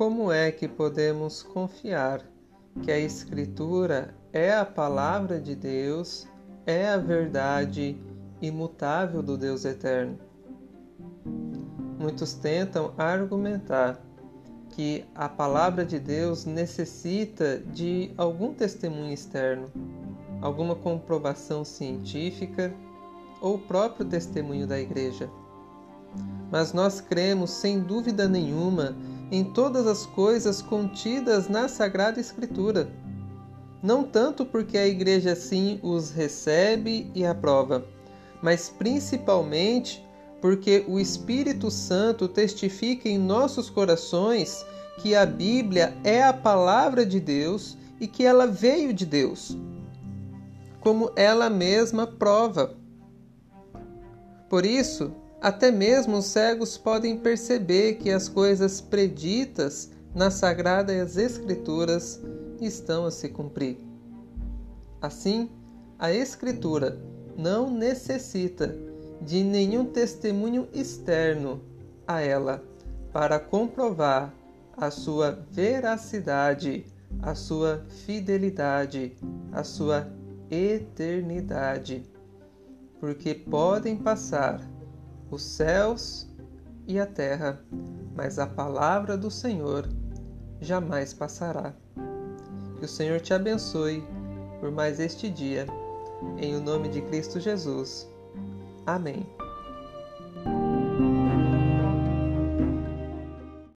como é que podemos confiar que a Escritura é a palavra de Deus, é a verdade imutável do Deus eterno? Muitos tentam argumentar que a palavra de Deus necessita de algum testemunho externo, alguma comprovação científica ou próprio testemunho da igreja. Mas nós cremos, sem dúvida nenhuma, em todas as coisas contidas na Sagrada Escritura. Não tanto porque a igreja assim os recebe e aprova, mas principalmente porque o Espírito Santo testifica em nossos corações que a Bíblia é a palavra de Deus e que ela veio de Deus, como ela mesma prova. Por isso, até mesmo os cegos podem perceber que as coisas preditas nas sagradas Escrituras estão a se cumprir. Assim, a Escritura não necessita de nenhum testemunho externo a ela para comprovar a sua veracidade, a sua fidelidade, a sua eternidade porque podem passar os céus e a terra, mas a palavra do Senhor jamais passará. Que o Senhor te abençoe por mais este dia. Em o nome de Cristo Jesus. Amém.